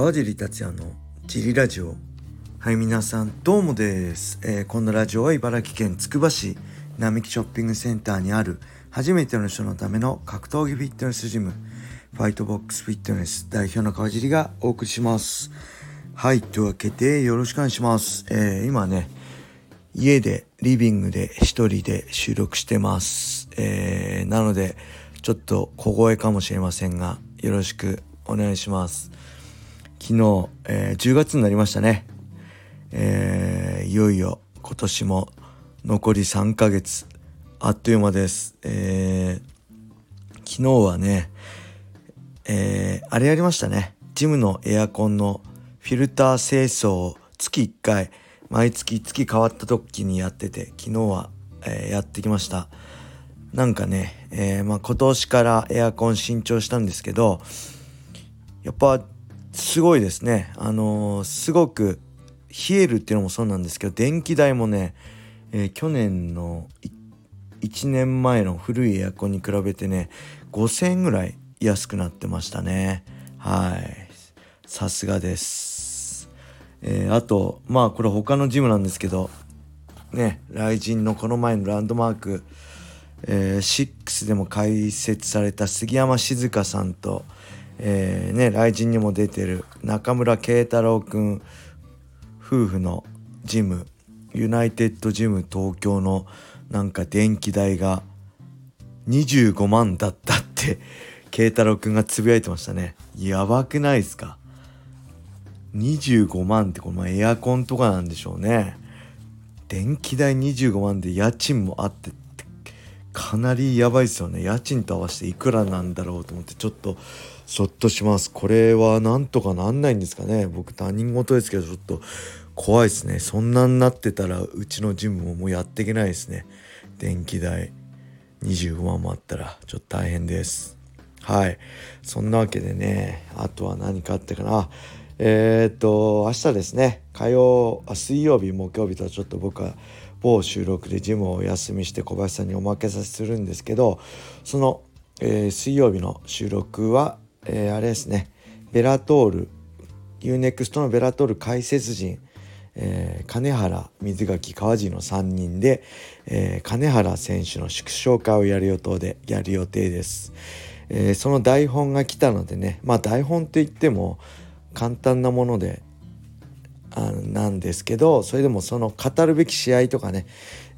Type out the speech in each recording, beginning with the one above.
川尻達也のジリラジオ。はい皆さんどうもです、えー、このラジオは茨城県つくば市並木ショッピングセンターにある初めての人のための格闘技フィットネスジムファイトボックスフィットネス代表の川尻がお送りします。はいというわけでよろしくお願いします、えー、今ね家でリビングで一人で収録してます、えー、なのでちょっと小声かもしれませんがよろしくお願いします。昨日、えー、10月になりましたね。えー、いよいよ今年も残り3ヶ月、あっという間です。えー、昨日はね、えー、あれやりましたね。ジムのエアコンのフィルター清掃を月1回、毎月月変わった時にやってて、昨日は、えー、やってきました。なんかね、えー、まあ、今年からエアコン新調したんですけど、やっぱすごいですね。あのー、すごく冷えるっていうのもそうなんですけど、電気代もね、えー、去年の1年前の古いエアコンに比べてね、5000円ぐらい安くなってましたね。はい。さすがです。えー、あと、まあこれ他のジムなんですけど、ね、雷神のこの前のランドマーク、えー、6でも開設された杉山静香さんと、えー、ね雷神にも出てる中村慶太郎くん夫婦のジムユナイテッドジム東京のなんか電気代が25万だったって慶太郎くんがつぶやいてましたね。やばくないですか？25万ってこのエアコンとかなんでしょうね。電気代25万で家賃もあってかなりやばいですよね。家賃と合わせていくらなんだろうと思ってちょっとそっとします。これはなんとかなんないんですかね。僕他人事ですけどちょっと怖いですね。そんなになってたらうちのジムももうやっていけないですね。電気代25万もあったら。ちょっと大変です。はい。そんなわけでね。あとは何かあったかな。えー、っと明日ですね。火曜あ水曜日木曜日とはちょっと僕は某収録でジムをお休みして小林さんにおまけさせするんですけどその、えー、水曜日の収録は、えー、あれですねベラトール UNEXT のベラトール解説陣、えー、金原水垣川地の3人で、え、金原選手の縮小会をやる予定でやる予定です、え、その台本が来たのでねまあ台本って言っても簡単なものであなんですけどそれでもその語るべき試合とかね、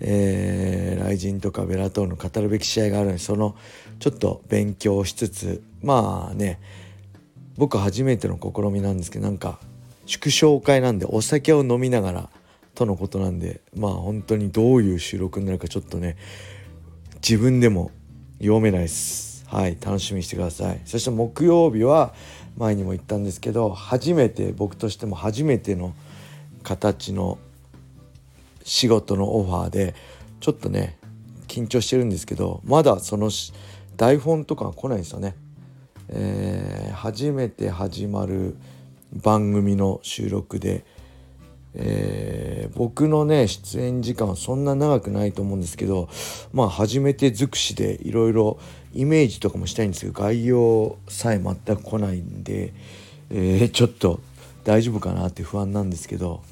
えー、雷神とかベラトールの語るべき試合があるのでそのちょっと勉強しつつまあね僕初めての試みなんですけどなんか祝勝会なんでお酒を飲みながらとのことなんでまあ本当にどういう収録になるかちょっとね自分でも読めないです。はい楽しみにしてください。そして木曜日は前にも言ったんですけど初めて僕としても初めての形の仕事のオファーでちょっとね緊張してるんですけどまだその台本とか来ないんですよね。えー、初めて始まる番組の収録で、えー、僕のね出演時間はそんな長くないと思うんですけどまあ初めて尽くしでいろいろイメージとかもしたいんですけど概要さえ全く来ないんで、えー、ちょっと大丈夫かなって不安なんですけど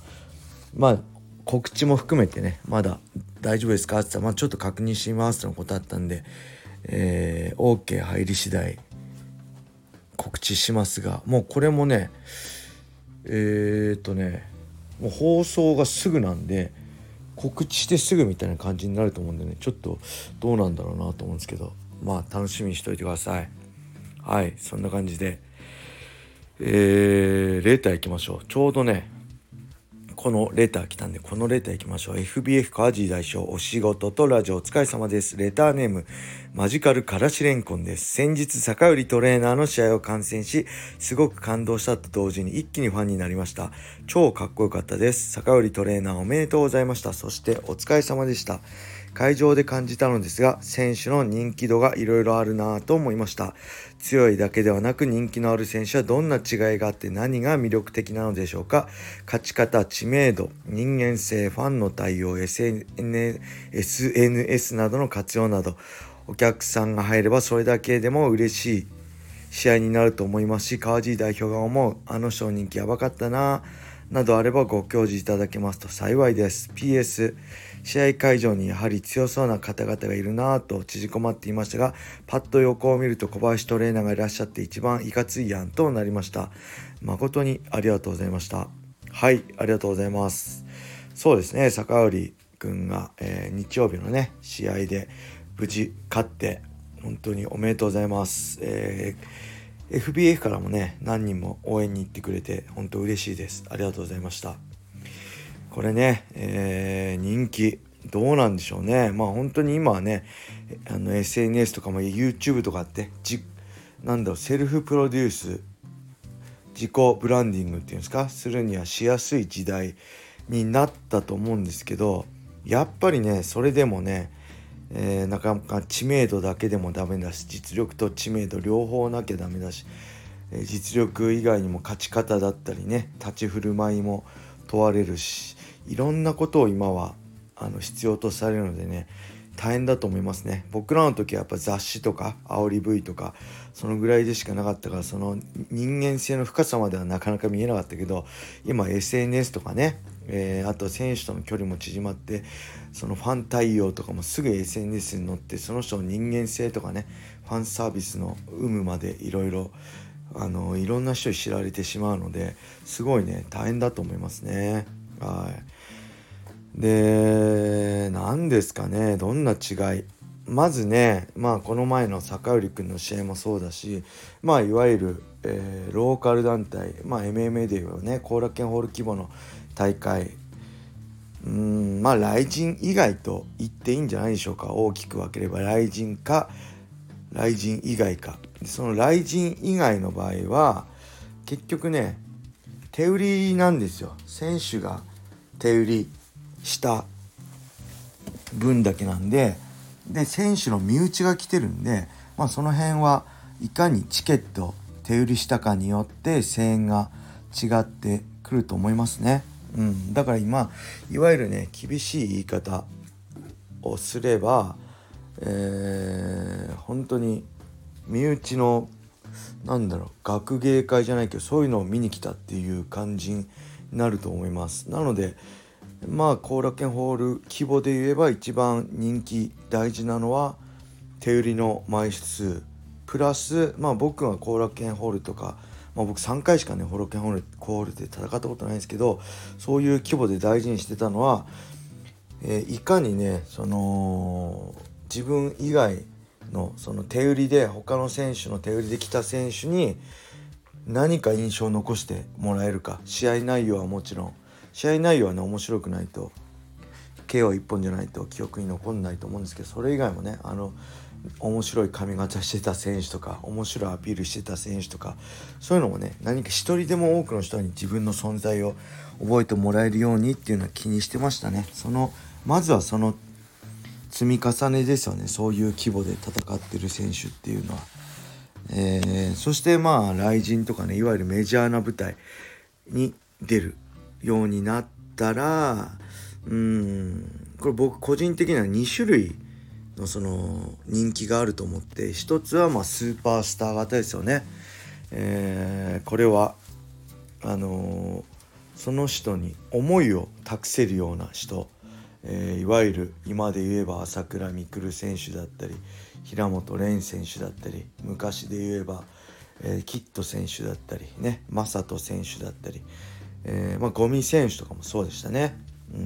まあ告知も含めてねまだ大丈夫ですかって言ったら、まあ、ちょっと確認しますとのことあったんで、えー、OK 入り次第告知しますがもうこれもねえー、っとねもう放送がすぐなんで告知してすぐみたいな感じになると思うんでねちょっとどうなんだろうなと思うんですけどまあ楽しみにしといてください。はいそんな感じで。えー、レーター行きましょう。ちょうどねこのレター来たんで、このレター行きましょう。FBF カージー代表、お仕事とラジオお疲れ様です。レターネーム、マジカルからしれんこんです。先日、坂寄トレーナーの試合を観戦し、すごく感動したと同時に一気にファンになりました。超かっこよかったです。坂寄トレーナーおめでとうございました。そして、お疲れ様でした。会場で感じたのですが、選手の人気度がいろいろあるなぁと思いました。強いだけではなく人気のある選手はどんな違いがあって何が魅力的なのでしょうか勝ち方、知名度、人間性、ファンの対応、SNS などの活用など、お客さんが入ればそれだけでも嬉しい試合になると思いますし川尻代表が思うあの人人気やばかったななどあればご教示いただけますと幸いです。PS 試合会場にやはり強そうな方々がいるなぁと縮こまっていましたがパッと横を見ると小林トレーナーがいらっしゃって一番いかついやんとなりました。誠にありがとうございました。はいありがとうございます。そうですね坂織君が、えー、日曜日のね試合で無事勝って本当におめでとうございます、えー、FBF からもね何人も応援に行ってくれて本当嬉しいです。ありがとうございました。これね、えー、人気どうなんでしょうね。まあ本当に今はねあの SNS とかも YouTube とかってじなんだろうセルフプロデュース自己ブランディングっていうんですか？するにはしやすい時代になったと思うんですけどやっぱりねそれでもね、えー、なかなか知名度だけでもダメだし実力と知名度両方なきゃダメだし、えー、実力以外にも勝ち方だったりね立ち振る舞いも問われるしいろんなことを今はあの必要とされるのでね大変だと思いますね。僕らの時はやっぱ雑誌とか煽り V とかそのぐらいでしかなかったからその人間性の深さまではなかなか見えなかったけど今 SNS とかね、えー、あと選手との距離も縮まってそのファン対応とかもすぐ SNS に載ってその人の人間性とかねファンサービスの有無までいろいろあのいろんな人に知られてしまうのですごいね大変だと思いますねはい。で何ですかねどんな違いまずねまあこの前の坂織君の試合もそうだしまあいわゆる、えー、ローカル団体まあ MMA でいうね後楽園ホール規模の大会。うんまあ雷神以外と言っていいんじゃないでしょうか。大きく分ければ雷神か雷神以外か。その雷神以外の場合は結局ね手売りなんですよ。選手が手売りした分だけなんで。で選手の身内が来てるんで、まあ、その辺はいかにチケット手売りしたかによって声援が違ってくると思いますね。うん、だから今いわゆるね厳しい言い方をすれば、えー、本当に身内のなんだろう学芸会じゃないけどそういうのを見に来たっていう感じになると思います。なのでまあ後楽園ホール規模で言えば一番人気大事なのは手売りの枚数プラスまあ僕は後楽園ホールとか、まあ、僕3回しかね後楽園ホールホールで戦ったことないんですけどそういう規模で大事にしてたのは、えー、いかにねその自分以外のその手売りで他の選手の手売りで来た選手に何か印象を残してもらえるか。試合内容はもちろん。試合内容はね面白くないと。KO 一本じゃないと。記憶に残んないと思うんですけどそれ以外もねあの面白い髪型してた選手とか面白いアピールしてた選手とかそういうのもね何か一人でも多くの人に自分の存在を覚えてもらえるようにっていうのは気にしてましたね。そのまずはその積み重ねですよね。そういう規模で戦ってる選手っていうのは、えー、そしてまあ雷神とかねいわゆるメジャーな舞台に出るようになったらうんこれ僕個人的には2種類のその人気があると思って一つはまあスーパースター型ですよね。えー、これはあのー、その人に思いを託せるような人、えー、いわゆる今で言えば朝倉未来選手だったり平本蓮選手だったり昔で言えば、えー、キッド選手だったりね正人選手だったり、えー、まあ、ゴミ選手とかもそうでしたね。う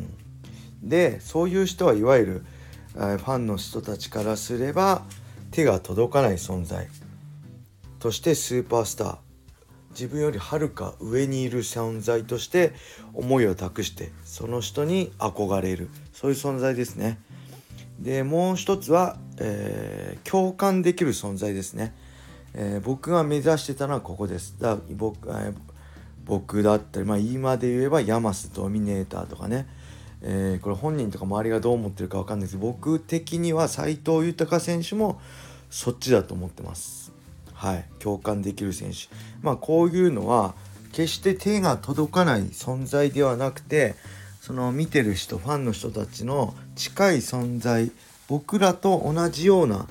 ん、でそういう人はいわゆる、ファンの人たちからすれば手が届かない存在としてスーパースター自分よりはるか上にいる存在として思いを託してその人に憧れるそういう存在ですね。でもう一つは、えー、共感できる存在ですね。えー、僕が目指してたのはここです。だ僕、えー僕だったり、まあ、今で言えばヤマスドミネーターとかね、えー、これ本人とか周りがどう思ってるか分かんないですけど僕的には斎藤豊選手もそっちだと思ってます。はい、共感できる選手。まあこういうのは決して手が届かない存在ではなくてその見てる人ファンの人たちの近い存在僕らと同じような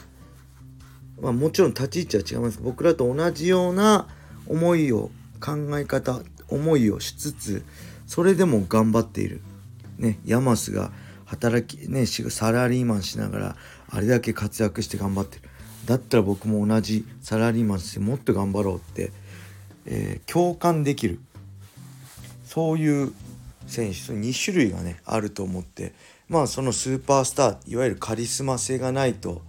まあ、もちろん立ち位置は違います僕らと同じような思いを考え方思いをしつつそれでも頑張っている、ね、ヤマスが働き、ね、サラリーマンしながらあれだけ活躍して頑張ってるだったら僕も同じサラリーマンしてもっと頑張ろうって、えー、共感できるそういう選手そ2種類がねあると思ってまあそのスーパースターいわゆるカリスマ性がないと、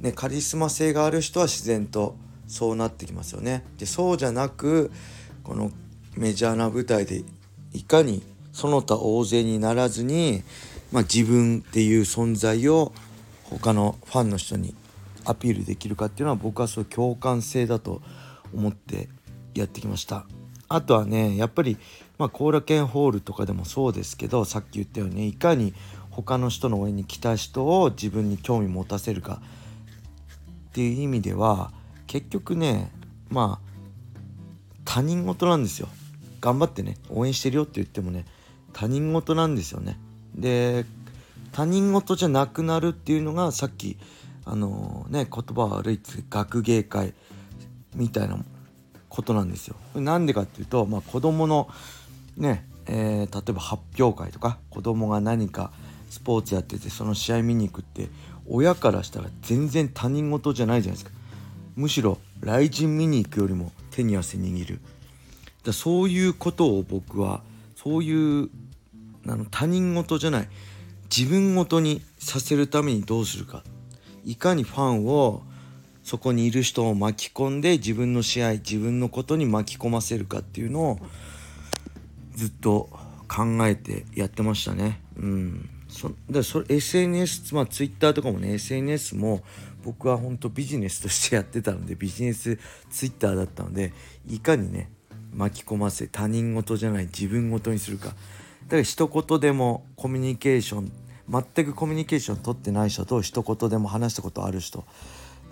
ね、カリスマ性がある人は自然とそうなってきますよね。でそうじゃなくこのメジャーな舞台でいかにその他大勢にならずに、まあ、自分っていう存在を他のファンの人にアピールできるかっていうのは僕はそう共感性だと思ってやってきました。あとはねやっぱりまあ後楽園ホールとかでもそうですけどさっき言ったようにいかに他の人の応援に来た人を自分に興味持たせるかっていう意味では結局ねまあ他人事なんですよ。頑張ってね応援してるよって言ってもね他人事なんですよねで他人事じゃなくなるっていうのがさっきあのー、ね言葉悪いって学芸会みたいなことなんですよ。なんでかっていうと、まあ、子供のね、えー、例えば発表会とか子供が何かスポーツやっててその試合見に行くって親からしたら全然他人事じゃないじゃないですか。むしろ来人見に行くよりも手に汗握る。だそういうことを僕はそういうあの他人事じゃない。自分事にさせるためにどうするか。いかにファンをそこにいる人を巻き込んで自分の試合自分のことに巻き込ませるかっていうのをずっと考えてやってましたね。うん、そだそれ SNS まあ Twitter とかもね SNS も僕は本当ビジネスとしてやってたのでビジネス Twitter だったのでいかにね巻き込ませ他人事じゃない自分事にするか。だから一言でもコミュニケーション全くコミュニケーション取ってない人と一言でも話したことある人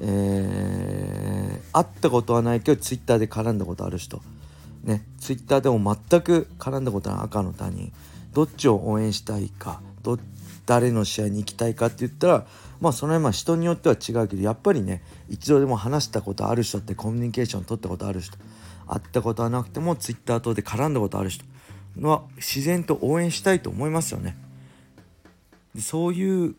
えー、会ったことはないけどツイッターで絡んだことある人ねツイッターでも全く絡んだことない赤の他人。どっちを応援したいかど誰の試合に行きたいかって言ったらまあその辺は人によっては違うけどやっぱりね一度でも話したことある人ってコミュニケーション取ったことある人会ったことはなくてもツイッター等で絡んだことある人は自然と応援したいと思いますよね。でそういう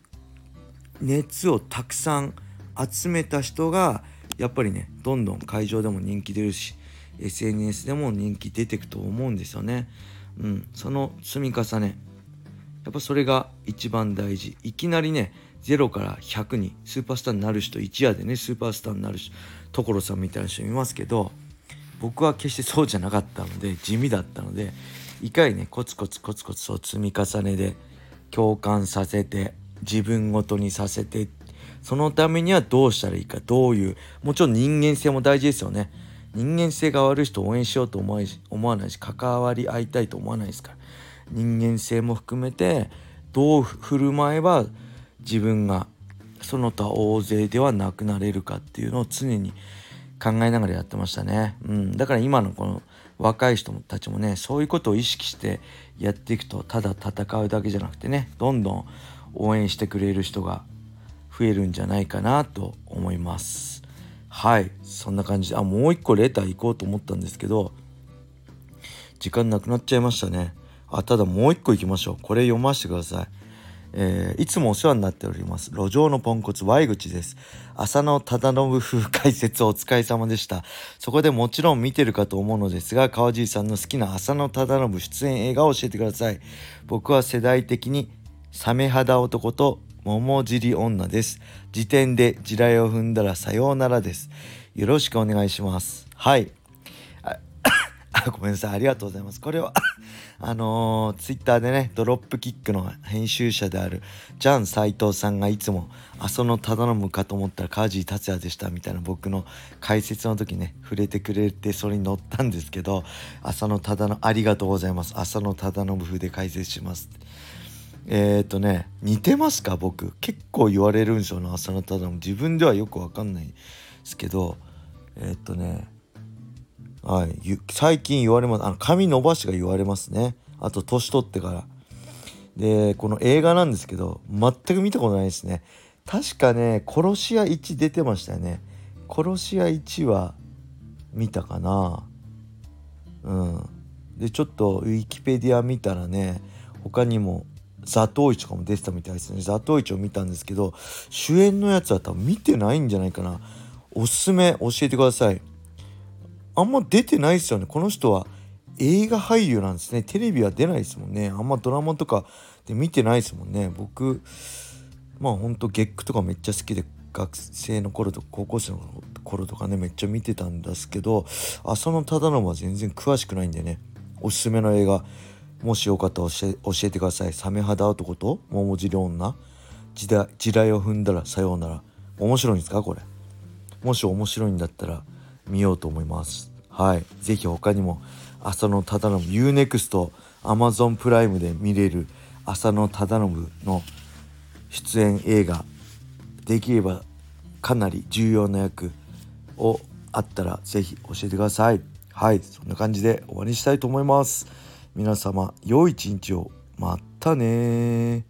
熱をたくさん集めた人がやっぱりねどんどん会場でも人気出るし SNS でも人気出てくと思うんですよね。うん、その積み重ねやっぱそれが一番大事いきなりね0から100にスーパースターになる人一夜でねスーパースターになる人所さんみたいな人いますけど僕は決してそうじゃなかったので地味だったのでいかにねコツコツコツコツを積み重ねで共感させて自分ごとにさせてそのためにはどうしたらいいかどういうもちろん人間性も大事ですよね。人間性が悪い人を応援しようと思い思わないし関わり合いたいと思わないですから。人間性も含めてどう振る舞えば自分がその他大勢ではなくなれるかっていうのを常に考えながらやってましたね、うん、だから今のこの若い人たちもねそういうことを意識してやっていくとただ戦うだけじゃなくてねどんどん応援してくれる人が増えるんじゃないかなと思います。はいそんな感じであもう一個レター行こうと思ったんですけど時間なくなっちゃいましたね。あただもう一個行きましょう。これ読ませてください。えー、いつもお世話になっております路上のポンコツ Y 口です浅野忠信風解説お疲れ様でしたそこでもちろん見てるかと思うのですが川尻さんの好きな浅野忠信出演映画を教えてください僕は世代的にサメ肌男と桃尻女です。時点で地雷を踏んだらさようならです。よろしくお願いします。はい。あ ごめんなさい。ありがとうございます。これはあのー、ツイッターでね、ドロップキックの編集者であるジャン斎藤さんがいつも、浅野忠信か？と思ったらカージー達也でしたみたいな僕の解説の時ね、触れてくれてそれに乗ったんですけど、浅野忠信、ありがとうございます。浅野忠信風で解説します。えっ、ー、とね似てますか？僕結構言われるんですよね浅野忠信自分ではよくわかんないですけどえっ、ー、とねはい。最近言われます。あの髪伸ばしが言われますね。あと年取ってから。でこの映画なんですけど全く見たことないですね。確かね殺し屋1出てましたよね。殺し屋1は見たかな。うん。でちょっとウィキペディア見たらね他にもザトウイチとかも出てたみたいですね。ザトウイチを見たんですけど主演のやつは多分見てないんじゃないかな。おすすめ教えてください。あんま出てないですよね。この人は映画俳優なんですね。テレビは出ないですもんね。あんまドラマとかで見てないですもんね。僕まあほんと月9とかめっちゃ好きで学生の頃とか高校生の頃とかねめっちゃ見てたんですけど浅野忠信は全然詳しくないんでね。おすすめの映画もしよかったら教えてください。サメ肌男と桃尻女。時代地雷を踏んだらさようなら。面白いんですか？これ。もし面白いんだったら見ようと思います。はい。是非他にも浅野忠信 UNEXT Amazon プライムで見れる浅野忠信の出演映画できればかなり重要な役をあったら是非教えてください。はい。そんな感じで終わりにしたいと思います。皆様良い一日を。またね